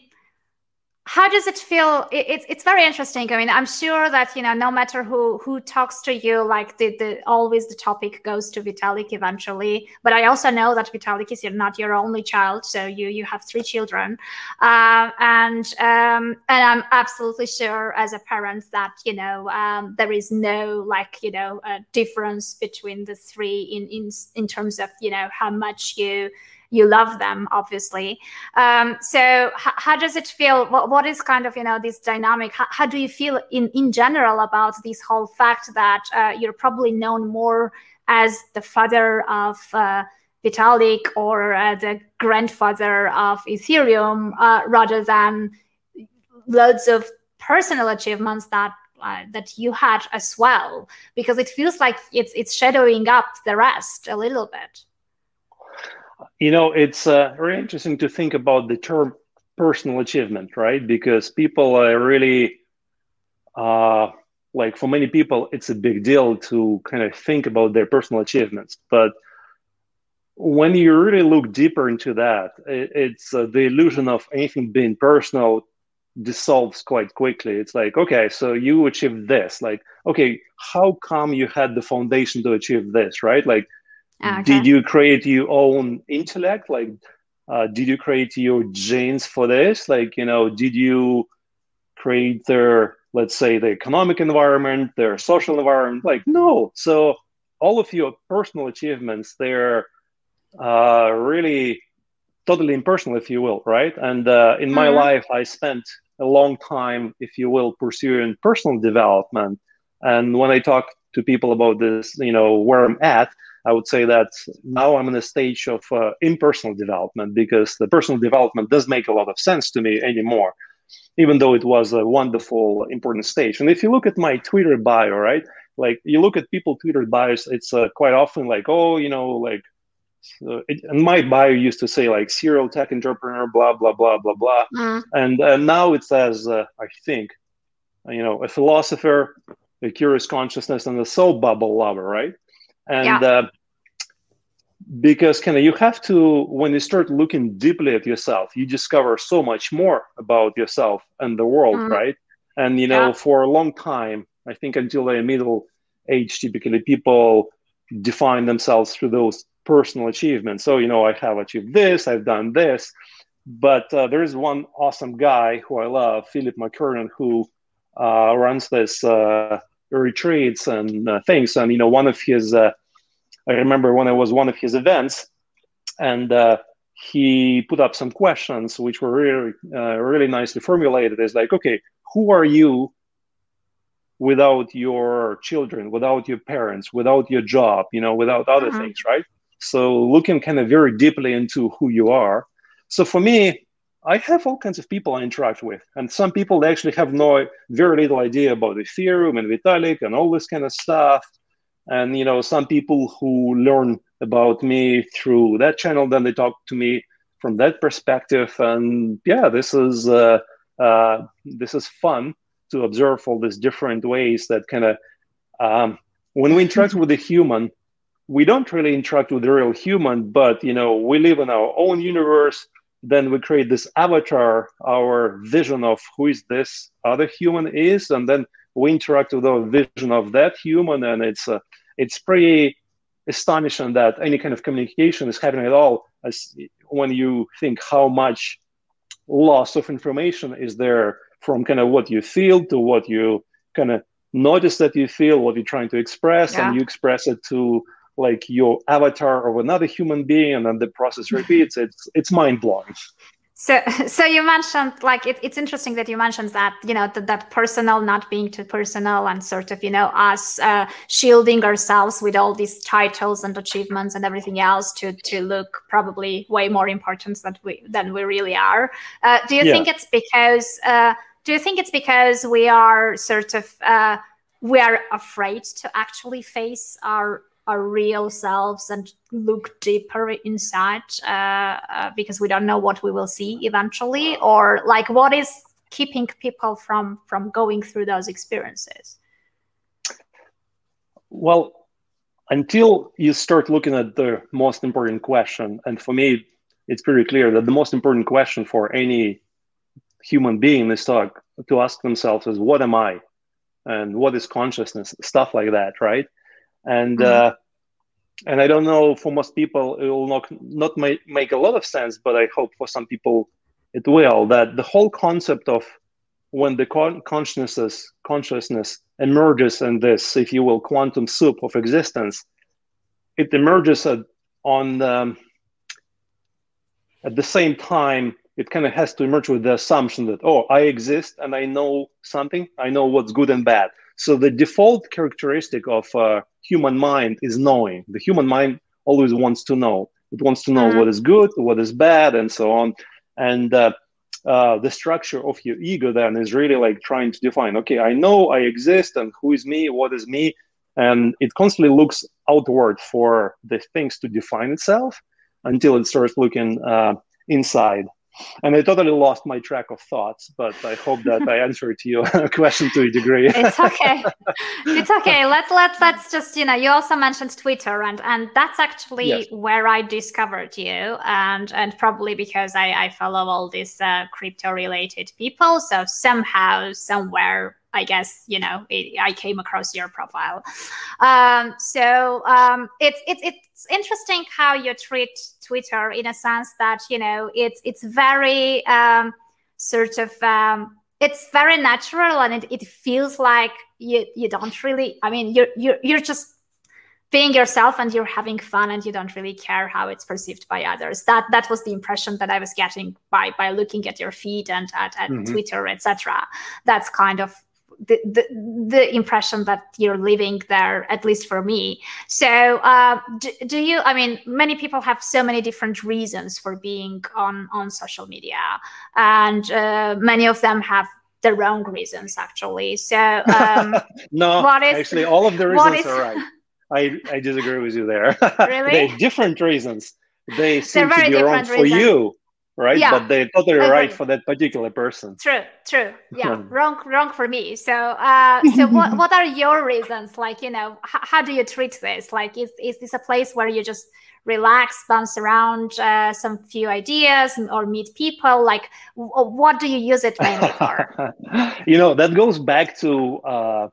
A: how does it feel? It's it's very interesting. I mean i'm sure that you know no matter who who talks to you like the, the always the topic goes to vitalik eventually. But i also know that vitalik is not your only child so you you have three children. Uh, and um, and i'm absolutely sure as a parent that you know um, there is no like you know difference between the three in in in terms of you know how much you you love them obviously. Um, so h- how does it feel? What, what is kind of you know this dynamic? How, do you feel in in general about this whole fact that uh, you're probably known more as the father of uh, vitalik or uh, the grandfather of ethereum uh, rather than loads of personal achievements that uh, that you had as well? Because it feels like it's it's shadowing up the rest a little bit
B: you know, it's uh, very interesting to think about the term personal achievement, right? Because people are really, uh, like for many people, it's a big deal to kind of think about their personal achievements. But when you really look deeper into that, it, it's uh, the illusion of anything being personal dissolves quite quickly. It's like, okay, so you achieved this. Like, okay, how come you had the foundation to achieve this, right? Like, okay. Did you create your own intellect? Like, uh, did you create your genes for this? Like, you know, did you create their, let's say, the economic environment, their social environment? Like, no. So all of your personal achievements, they're uh, really totally impersonal, if you will, right? And uh, in my mm-hmm. life, I spent a long time, if you will, pursuing personal development. And when I talk to people about this, you know, where I'm at, I would say that now I'm in a stage of uh, impersonal development because the personal development does make a lot of sense to me anymore, even though it was a wonderful, important stage. And if you look at my Twitter bio, right, like you look at people Twitter bios, it's uh, quite often like, oh, you know, like, uh, it, and my bio used to say like serial tech entrepreneur, blah blah blah blah blah, mm. and uh, now it says, uh, I think, you know, a philosopher, a curious consciousness, and a soul bubble lover, right? and yeah. uh, because kind of you have to when you start looking deeply at yourself you discover so much more about yourself and the world mm-hmm. right and you know yeah. for a long time i think until a middle age typically people define themselves through those personal achievements so you know i have achieved this i've done this but uh, there's one awesome guy who i love philip mckernan who uh, runs this uh, retreats and uh, things and you know one of his uh, I remember when it was one of his events, and uh, he put up some questions which were really, uh, really nicely formulated. It's like, okay, who are you without your children, without your parents, without your job, you know, without other uh-huh. things, right? So looking kind of very deeply into who you are. So for me, I have all kinds of people I interact with, and some people actually have no very little idea about Ethereum and Vitalik and all this kind of stuff and you know some people who learn about me through that channel then they talk to me from that perspective. And yeah this is uh, uh, this is fun to observe all these different ways that kind of um, when we interact with a human we don't really interact with the real human but you know we live in our own universe. Then we create this avatar our vision of who is this other human is. And then we interact with our vision of that human. And it's uh, it's pretty astonishing that any kind of communication is happening at all as when you think how much loss of information is there from kind of what you feel to what you kind of notice that you feel what you're trying to express yeah. and you express it to like your avatar of another human being and then the process repeats it's it's mind-blowing
A: So, so you mentioned like it, it's interesting that you mentioned that you know that, that personal not being too personal and sort of you know us uh, shielding ourselves with all these titles and achievements and everything else to to look probably way more important than we than we really are. Uh, do you yeah. think it's because uh, do you think it's because we are sort of uh, we are afraid to actually face our our real selves and look deeper inside uh, uh, because we don't know what we will see eventually or like what is keeping people from from going through those experiences.
B: Well until you start looking at the most important question and for me it's pretty clear that the most important question for any human being is to, to ask themselves is what am i? and what is consciousness? stuff like that right and mm-hmm. uh, and I don't know for most people it will not not make, make a lot of sense, but I hope for some people it will. That the whole concept of when the con- consciousness consciousness emerges in this, if you will, quantum soup of existence, it emerges at, on the, at the same time. It kind of has to emerge with the assumption that oh, I exist and I know something. I know what's good and bad. So the default characteristic of uh, human mind is knowing. The human mind always wants to know. It wants to know uh-huh. what is good, what is bad, and so on. And uh, uh, the structure of your ego then is really like trying to define. Okay, I know I exist, and who is me? What is me? And it constantly looks outward for the things to define itself until it starts looking uh, inside and I totally lost my track of thoughts, but I hope that I answered your question to a degree.
A: it's okay. It's okay. Let let let's just you know. You also mentioned Twitter, and and that's actually yes. where I discovered you, and and probably because I I follow all these uh, crypto related people. So somehow somewhere I guess you know it, I came across your profile. Um, so um, it's it's it's interesting how you treat Twitter in a sense that you know it's it's very um, sort of um, it's very natural and it, it feels like you you don't really. I mean you're you're you're just being yourself and you're having fun and you don't really care how it's perceived by others that that was the impression that i was getting by by looking at your feed and at, at mm-hmm. twitter etc that's kind of the, the, the impression that you're living there at least for me. So uh, do, do, you i mean many people have so many different reasons for being on on social media and uh, many of them have the wrong reasons actually. So um,
B: no what is, actually all of the reasons is, are right. I, I disagree with you there. Really? They're different reasons. They seem to be wrong reasons. for you right? Yeah. But they're totally right for that particular person.
A: True, true. Yeah, wrong, wrong for me. So, uh, so what, what are your reasons? Like, you know, h- how do you treat this? Like, is is this a place where you just relax, bounce around uh, some few ideas, or meet people? Like, w- what do you use it mainly for?
B: you know, that goes back to. Uh,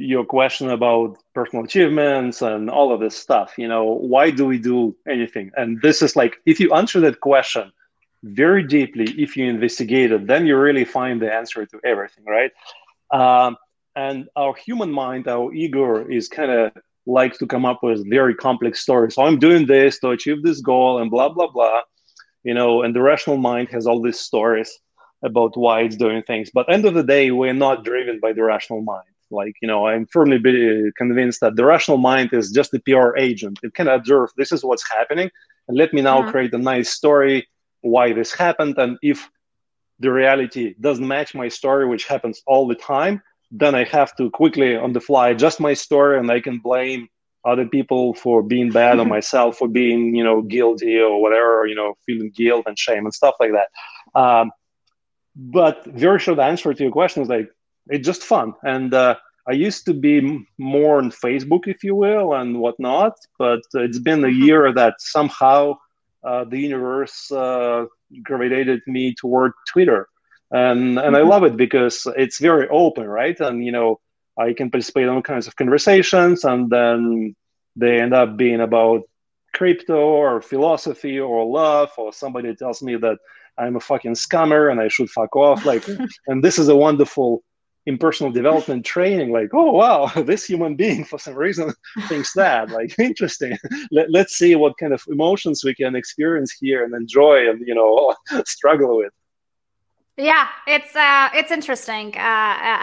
B: your question about personal achievements and all of this stuff you know why do we do anything? And this is like if you answer that question very deeply if you investigate it then you really find the answer to everything right? Um, and our human mind our ego is kind of like to come up with very complex stories. So i'm doing this to achieve this goal and blah blah blah you know and the rational mind has all these stories about why it's doing things. But end of the day we're not driven by the rational mind like, you know, I'm firmly convinced that the rational mind is just a PR agent. It can observe this is what's happening, and let me now mm-hmm. create a nice story why this happened. And if the reality doesn't match my story, which happens all the time, then I have to quickly on the fly adjust my story, and I can blame other people for being bad or myself for being, you know, guilty or whatever, you know, feeling guilt and shame and stuff like that. Um, but very short answer to your question is like it's just fun. And uh, I used to be more on Facebook, if you will, and whatnot. But it's been a mm-hmm. year that somehow uh, the universe uh, gravitated me toward Twitter, and and I mm-hmm. love it because it's very open, right? And you know, I can participate in all kinds of conversations, and then they end up being about crypto or philosophy or love, or somebody tells me that I'm a fucking scammer and I should fuck off. Like, and this is a wonderful in personal development training like oh wow this human being for some reason thinks that like interesting Let, let's see what kind of emotions we can experience here and enjoy and you know struggle with
A: yeah it's uh it's interesting uh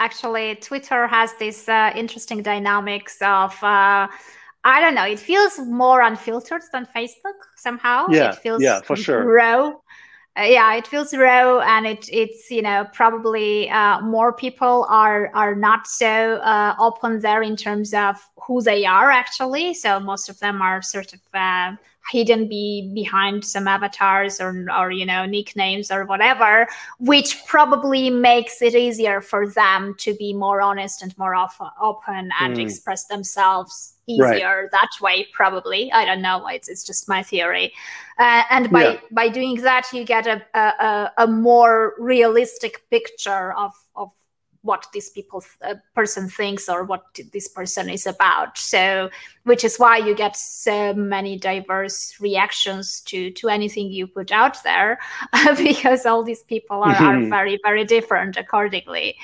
A: actually twitter has this uh, interesting dynamics of uh I don't know. It feels more unfiltered than Facebook somehow.
B: Yeah,
A: it feels
B: yeah, for sure.
A: Raw uh, yeah it feels raw and it it's you know probably uh, more people are are not so uh, open there in terms of who they are actually. So most of them are sort of uh, hidden be behind some avatars or or you know nicknames or whatever which probably makes it easier for them to be more honest and more off- open and mm. express themselves easier right. that way probably i don't know it's, it's just my theory uh, and by yeah. by doing that you get a, a, a more realistic picture of of what this people uh, person thinks or what this person is about. So which is why you get so many diverse reactions to to anything you put out there because all these people are, are very very different accordingly.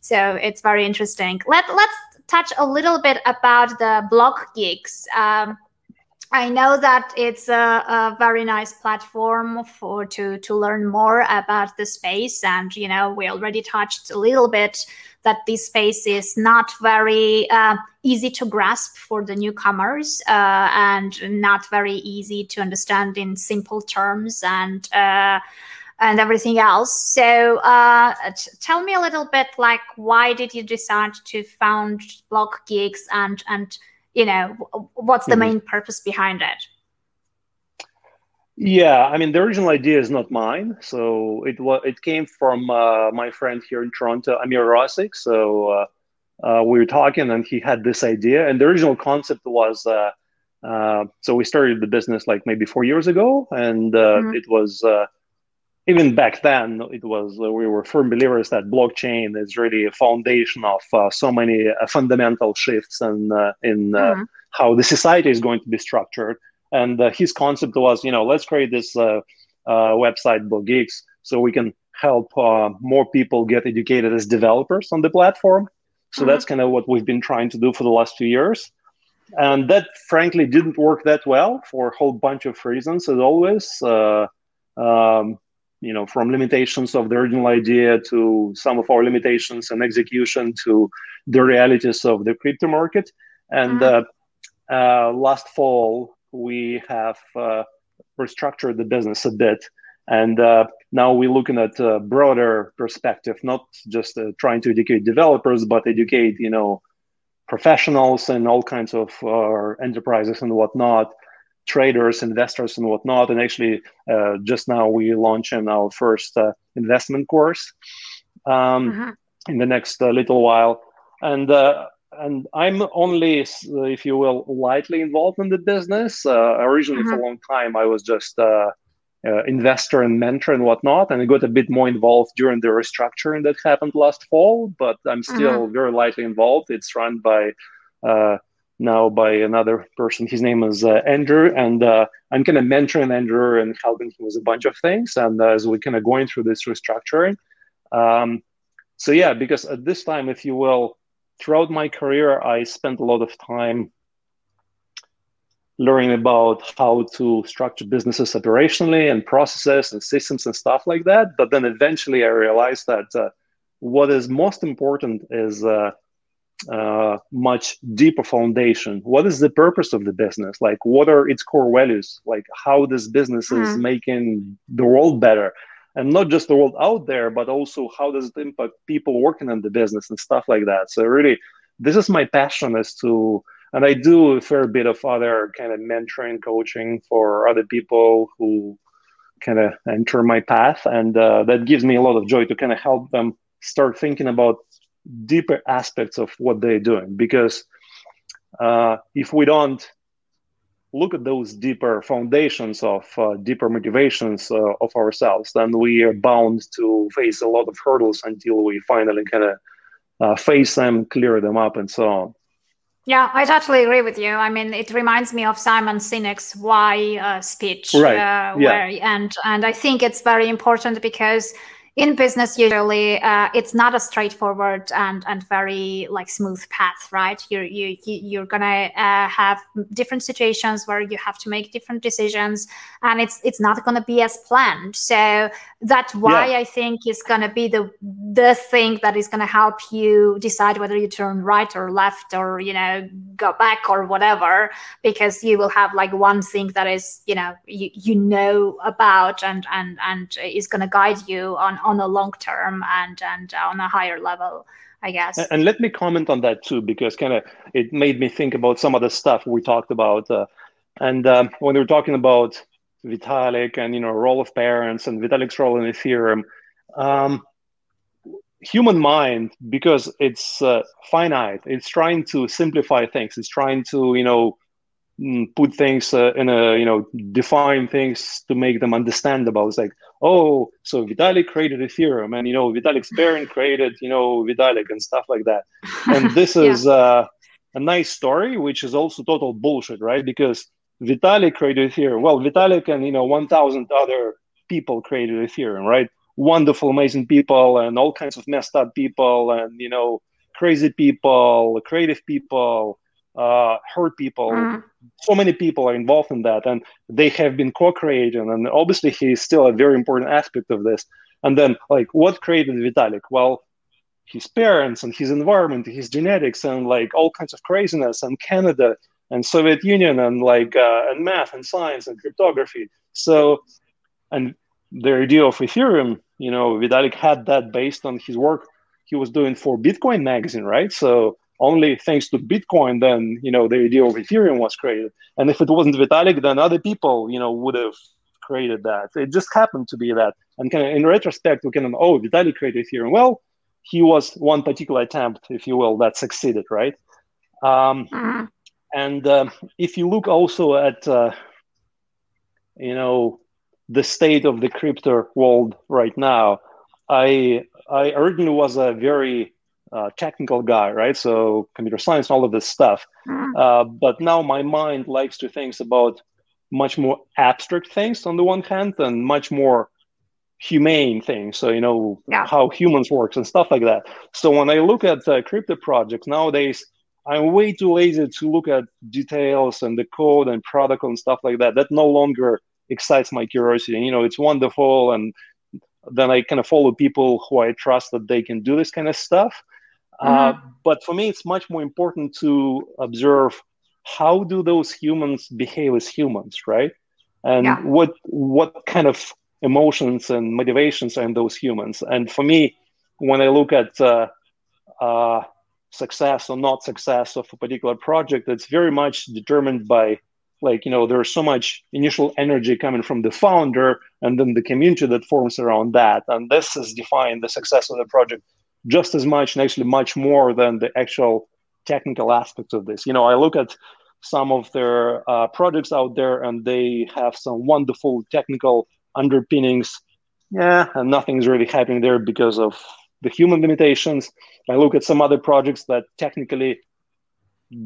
A: So it's very interesting. Let let's touch a little bit about the blog gigs um, I know that it's a, a, very nice platform for to to learn more about the space, and you know we already touched a little bit that this space is not very uh, easy to grasp for the newcomers uh, and not very easy to understand in simple terms and. Uh, and everything else. So, uh, t- tell me a little bit, like, why did you decide to found Blog Geeks, and and you know what's the mm-hmm. main purpose behind it
B: yeah i mean the original idea is not mine so it was it came from uh, my friend here in toronto Ameer Rosic so uh, uh, we were talking and he had this idea and the original concept was uh, uh, so we started the business like maybe four years ago and uh, mm-hmm. it was even back then it was uh, we were firm believers that blockchain is really a foundation of uh, so many uh, fundamental shifts in uh, in uh, mm-hmm. how the society is going to be structured and uh, his concept was you know let's create this website Blockgeeks so we can help more people get educated as developers on the platform so mm-hmm. that's kind of what we've been trying to do for the last few years and that frankly didn't work that well for a whole bunch of reasons as always um, you know from limitations of the original idea to some of our limitations and execution to the realities of the crypto market. And mm-hmm. uh, uh, last fall we have uh, restructured the business a bit. And uh, now we're looking at a broader perspective not just uh, trying to educate developers but educate you know professionals and all kinds of uh, enterprises and whatnot traders, investors, and whatnot. And actually, uh, just now we launching our first uh, investment course um, uh-huh. in the next uh, little while. And uh, and I'm only, if you will, lightly involved in the business. Uh, originally, uh-huh. for a long time, I was just. Uh, investor and mentor and whatnot, and I got a bit more involved during the restructuring that happened last fall. But I'm still uh-huh. very lightly involved. It's run by now by another person. His name is uh, Andrew, and uh, I'm kind of mentoring Andrew and helping him with a bunch of things. And uh, as we're kind of going through this restructuring, um, so yeah, because at this time, if you will, throughout my career, I spent a lot of time learning about how to structure businesses operationally and processes and systems and stuff like that. But then eventually, I realized that uh, what is most important is uh, much deeper foundation. What is the purpose of the business? Like, what are its core values? Like, how this business mm-hmm. is making the world better, and not just the world out there, but also how does it impact people working in the business and stuff like that. So, really, this is my passion as to, and I do a fair bit of other kind of mentoring, coaching for other people who kind of enter my path, and uh, that gives me a lot of joy to kind of help them start thinking about deeper aspects of what they're doing because uh, if we don't look at those deeper foundations of uh, deeper motivations uh, of ourselves then we are bound to face a lot of hurdles until we finally kind of uh, face them clear them up and so on
A: yeah, I totally agree with you. I mean, it reminds me of Simon Sinek's "Why" uh, speech,
B: right? Uh,
A: yeah. Where, and and I think it's very important because in business usually uh, it's not a straightforward and and very like smooth path right you're you, you're gonna uh, have different situations where you have to make different decisions and it's it's not gonna be as planned so that's why yeah. i think is gonna be the the thing that is gonna help you decide whether you turn right or left or you know go back or whatever because you will have like one thing that is you know you, you know about and and and is gonna guide you on on a long term and and on a higher level i guess.
B: And, and let me comment on that too because kind of it made me think about some of the stuff we talked about uh, and um, when we were talking about vitalik and you know role of parents and vitalik's role in ethereum um, human mind because it's uh, finite. It's trying to simplify things. It's trying to you know Mm, put things uh, in a you know define things to make them understandable. It's like oh so vitalik created ethereum and you know vitalik's parent created you know vitalik and stuff like that. And this yeah. is uh, a nice story which is also total bullshit right? Because vitalik created ethereum. Well vitalik and you know 1000 other people created ethereum right? Wonderful amazing people and all kinds of messed up people and you know crazy people creative people uh, hurt people. Mm. So many people are involved in that, and they have been co-creating. And obviously, he is still a very important aspect of this. And then, like, what created Vitalik? Well, his parents and his environment, his genetics, and like all kinds of craziness, and Canada and Soviet Union, and like uh, and math and science and cryptography. So, and the idea of Ethereum, you know, Vitalik had that based on his work he was doing for Bitcoin magazine, right? So only thanks to Bitcoin, then you know the idea of Ethereum was created. And if it wasn't Vitalik, then other people, you know, would have created that. It just happened to be that. And kind of in retrospect, we can oh Vitalik created Ethereum. Well, he was one particular attempt, if you will, that succeeded, right? Um, mm-hmm. And uh, if you look also at uh, you know the state of the crypto world right now, I I originally was a very uh, technical guy, right? So computer science, all of this stuff. Mm-hmm. Uh, but now my mind likes to think about much more abstract things on the one hand and much more humane things. So you know yeah. how humans works and stuff like that. So when I look at uh, crypto projects nowadays, I'm way too lazy to look at details and the code and protocol and stuff like that. That no longer excites my curiosity. You know, it's wonderful and then I kind of follow people who I trust that they can do this kind of stuff. Uh, mm-hmm. but for me, it's much more important to observe how do those humans behave as humans, right? And yeah. what what kind of emotions and motivations are in those humans. And for me, when I look at uh, uh, success or not success of a particular project, it's very much determined by like you know there's so much initial energy coming from the founder and then the community that forms around that and this is defining the success of the project just as much and actually much more than the actual technical aspects of this. You know, I look at some of their uh, projects out there and they have some wonderful technical underpinnings. Yeah, and nothing's really happening there because of the human limitations. I look at some other projects that technically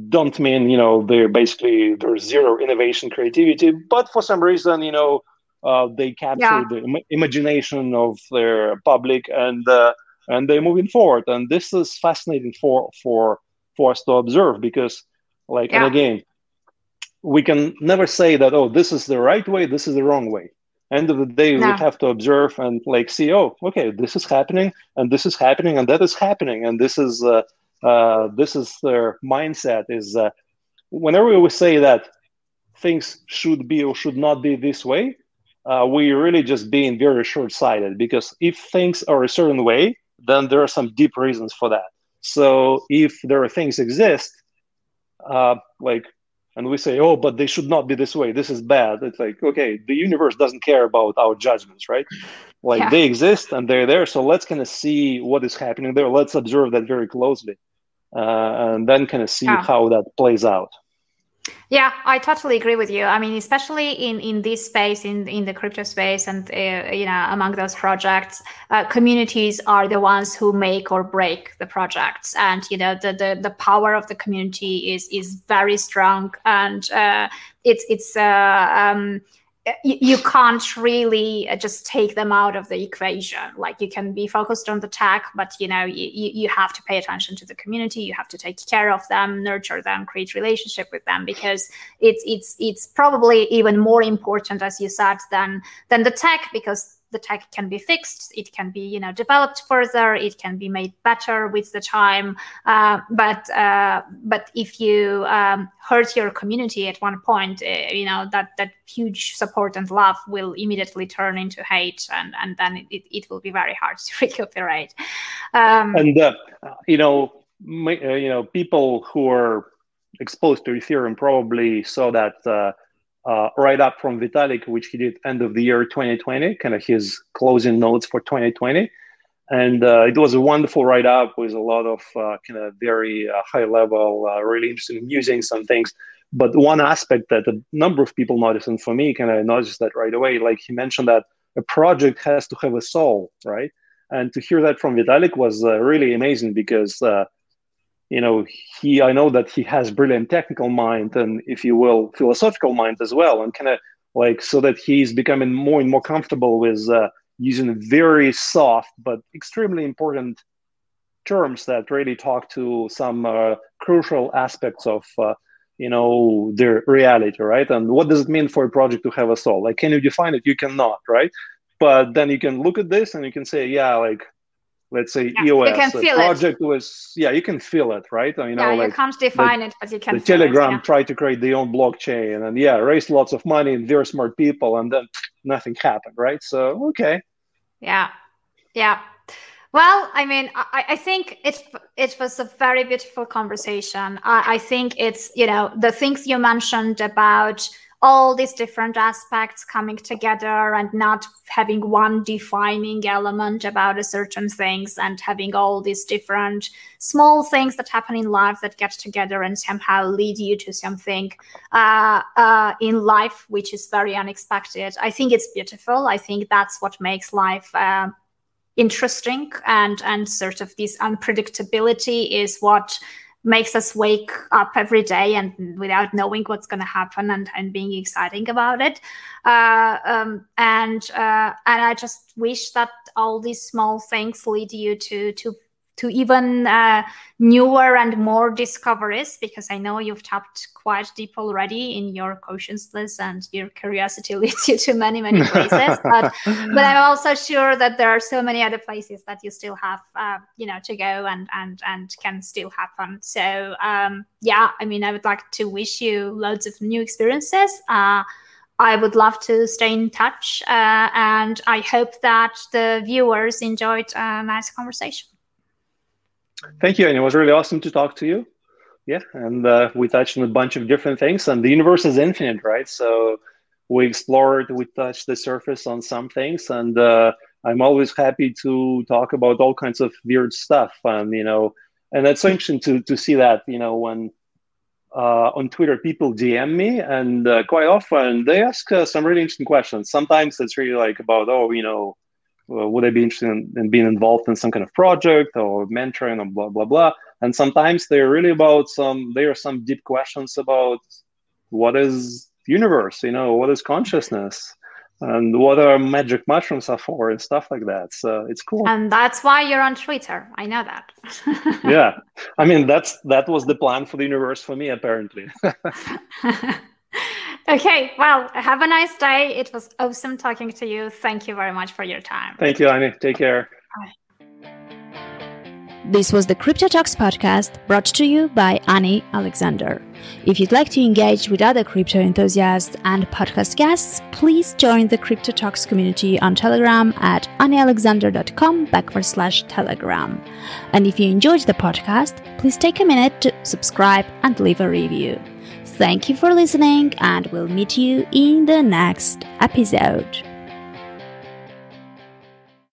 B: don't mean, you know, they're basically there's zero innovation creativity, but for some reason, you know, uh, they capture yeah. the Im- imagination of their public and uh, and they're moving forward. And this is fascinating for for for us to observe because, like, yeah. and again, we can never say that oh, this is the right way, this is the wrong way. End of the day, no. we have to observe and like see, oh, okay, this is happening, and this is happening, and that is happening, and this is uh, uh, this is their mindset. Is uh, whenever we say that things should be or should not be this way, uh, we really just being very short-sighted because if things are a certain way then there are some deep reasons for that. So if there are things exist, uh, like, and we say, oh, but they should not be this way. This is bad. It's like, okay, the universe doesn't care about our judgments, right? Like yeah. they exist and they're there. So let's kind of see what is happening there. Let's observe that very closely, uh, and then kind of see yeah. how that plays out.
A: Yeah, I totally agree with you. I mean, especially in in this space, in in the crypto space, and uh, you know, among those projects, uh, communities are the ones who make or break the projects, and you know, the the, the power of the community is is very strong, and uh, it's it's uh, um, you can't really uh, just take them out of the equation. Like you can be focused on the tech but you know you, you have to pay attention to the community. You have to take care of them nurture them create relationship with them because it's it's it's probably even more important as you said than than the tech because the tech can be fixed it can be you know developed further it can be made better with the time. Uh, but uh, but if you um, hurt your community at one point uh, you know that that huge support and love will immediately turn into hate and and then it, it will be very hard to recuperate.
B: Um, and uh, you know my, uh, you know people who are exposed to ethereum probably saw that uh, write up from Vitalik, which he did end of the year 2020, kind of his closing notes for 2020. And uh, it was a wonderful write up with a lot of uh, kind of very uh, high level, uh, really interesting musings some things. But one aspect that a number of people noticed, and for me, kind of noticed that right away, like he mentioned that a project has to have a soul, right? And to hear that from Vitalik was uh, really amazing because you know he i know that he has brilliant technical mind and if you will philosophical mind as well and kind of like so that he's becoming more and more comfortable with uh, using very soft but extremely important terms that really talk to some uh, crucial aspects of uh, you know their reality right? And what does it mean for a project to have a soul? Like can you define it? You cannot right? But then you can look at this and you can say yeah like let's say yeah, EOS the project
A: it.
B: was yeah you can feel it right
A: I mean, yeah, you, know, like you can't define the, it but you can
B: the telegram it, yeah. tried to create their own blockchain and yeah raised lots of money and very smart people and then nothing happened right so okay
A: yeah yeah well, I mean, I, I, think it it was a very beautiful conversation. I, I think it's you know the things you mentioned about all these different aspects coming together and not having one defining element about a certain things and having all these different small things that happen in life that get together and somehow lead you to something uh, uh, in life which is very unexpected. I think it's beautiful. I think that's what makes life uh, interesting and and sort of this unpredictability is what makes us wake up every day and without knowing what's going to happen and, and being exciting about it. Uh, um, and uh, and i just wish that all these small things lead you to to to even uh, newer and more discoveries because I know you've tapped quite deep already in your consciousness and your curiosity leads you to many many places. But but I'm also sure that there are so many other places that you still have uh, you know to go and and and can still happen. So um, yeah I mean I would like to wish you loads of new experiences. Uh, I would love to stay in touch, uh, and I hope that the viewers enjoyed a nice conversation.
B: Thank you, and it was really awesome to talk to you. Yeah, and uh, we touched on a bunch of different things, and the universe is infinite, right? So we explored, we touched the surface on some things, and uh, I'm always happy to talk about all kinds of weird stuff, and you know, and it's interesting to to see that, you know, when uh, on Twitter people DM me, and uh, quite often they ask uh, some really interesting questions. Sometimes it's really like about, oh, you know Uh, would I be interested in, in, being involved in some kind of project or mentoring or blah blah blah. And sometimes they're really about some. There are some deep questions about what is universe, you know, what is consciousness, and what are magic mushrooms are for, and stuff like that. So it's cool.
A: And that's why you're on Twitter. I know that.
B: yeah, I mean that's that was the plan for the universe for me, apparently.
A: Okay, well, have a nice day. It was awesome talking to you. Thank you very much for your time.
B: Thank you, Annie. Take care. Bye.
C: This was the Crypto Talks podcast brought to you by Annie Alexander. If you'd like to engage with other crypto enthusiasts and podcast guests, please join the Crypto Talks community on Telegram at anniealexander.com backward slash telegram. And if you enjoyed the podcast, please take a minute to subscribe and leave a review. Thank you for listening, and we'll meet you in the next episode.